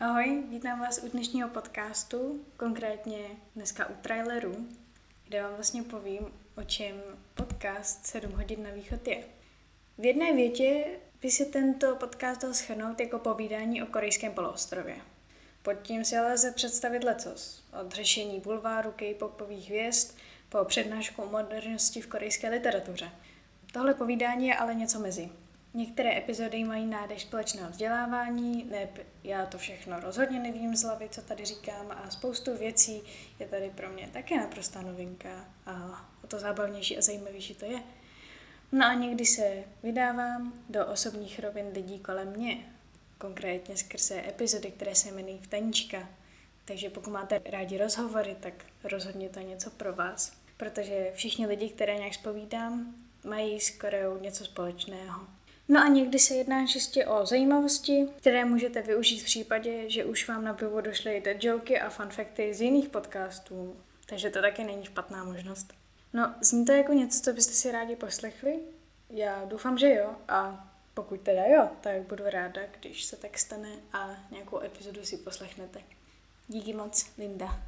Ahoj, vítám vás u dnešního podcastu, konkrétně dneska u traileru, kde vám vlastně povím, o čem podcast 7 hodin na východ je. V jedné větě by si tento podcast dal schrnout jako povídání o korejském poloostrově. Pod tím si ale lze představit lecos, od řešení bulváru K-popových hvězd po přednášku o modernosti v korejské literatuře. Tohle povídání je ale něco mezi. Některé epizody mají nádech společného vzdělávání, ne, já to všechno rozhodně nevím z hlavy, co tady říkám a spoustu věcí je tady pro mě také naprostá novinka a o to zábavnější a zajímavější to je. No a někdy se vydávám do osobních rovin lidí kolem mě, konkrétně skrze epizody, které se jmenují Vtanička. Takže pokud máte rádi rozhovory, tak rozhodně to je něco pro vás. Protože všichni lidi, které nějak spovídám, mají s Koreou něco společného. No a někdy se jedná čistě o zajímavosti, které můžete využít v případě, že už vám na pivo došly joky a fun facty z jiných podcastů. Takže to taky není špatná možnost. No, zní to jako něco, co byste si rádi poslechli? Já doufám, že jo. A pokud teda jo, tak budu ráda, když se tak stane a nějakou epizodu si poslechnete. Díky moc, Linda.